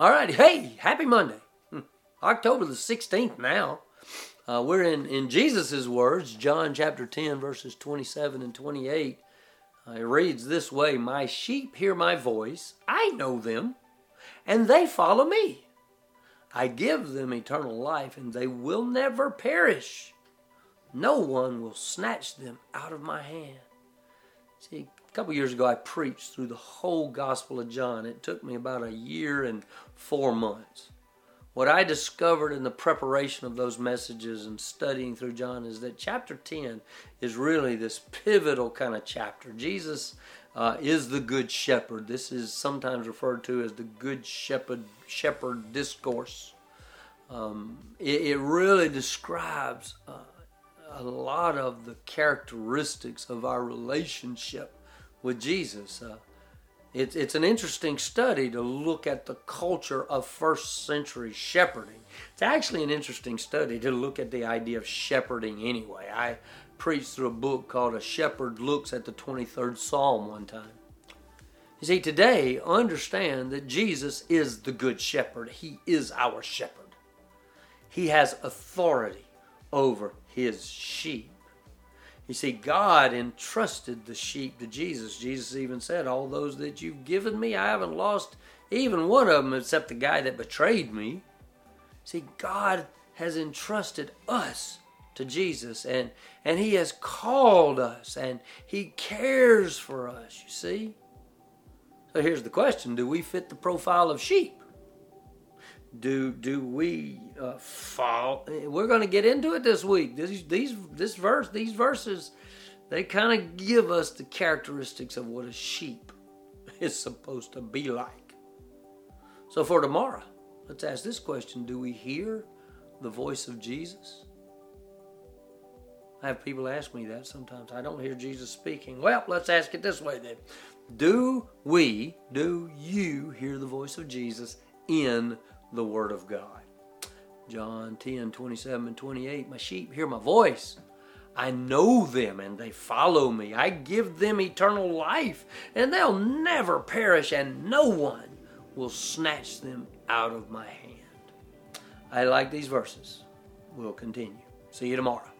All right. Hey, happy Monday. Hmm. October the 16th now. Uh, we're in, in Jesus' words, John chapter 10, verses 27 and 28. Uh, it reads this way My sheep hear my voice, I know them, and they follow me. I give them eternal life, and they will never perish. No one will snatch them out of my hand. See, a couple years ago, I preached through the whole Gospel of John. It took me about a year and four months. What I discovered in the preparation of those messages and studying through John is that chapter 10 is really this pivotal kind of chapter. Jesus uh, is the good shepherd. This is sometimes referred to as the good shepherd shepherd discourse. Um, it, it, really describes uh, a lot of the characteristics of our relationship with Jesus. Uh, it's, it's an interesting study to look at the culture of first century shepherding. It's actually an interesting study to look at the idea of shepherding anyway. I preached through a book called A Shepherd Looks at the 23rd Psalm one time. You see, today, understand that Jesus is the Good Shepherd. He is our shepherd. He has authority over his sheep. You see, God entrusted the sheep to Jesus. Jesus even said, All those that you've given me, I haven't lost even one of them except the guy that betrayed me. See, God has entrusted us to Jesus and, and He has called us and He cares for us, you see. So here's the question Do we fit the profile of sheep? Do do we uh, fall? We're going to get into it this week. These these this verse these verses they kind of give us the characteristics of what a sheep is supposed to be like. So for tomorrow, let's ask this question: Do we hear the voice of Jesus? I have people ask me that sometimes. I don't hear Jesus speaking. Well, let's ask it this way then. Do we, do you hear the voice of Jesus in the Word of God. John 10 27 and 28 My sheep hear my voice. I know them and they follow me. I give them eternal life and they'll never perish, and no one will snatch them out of my hand. I like these verses. We'll continue. See you tomorrow.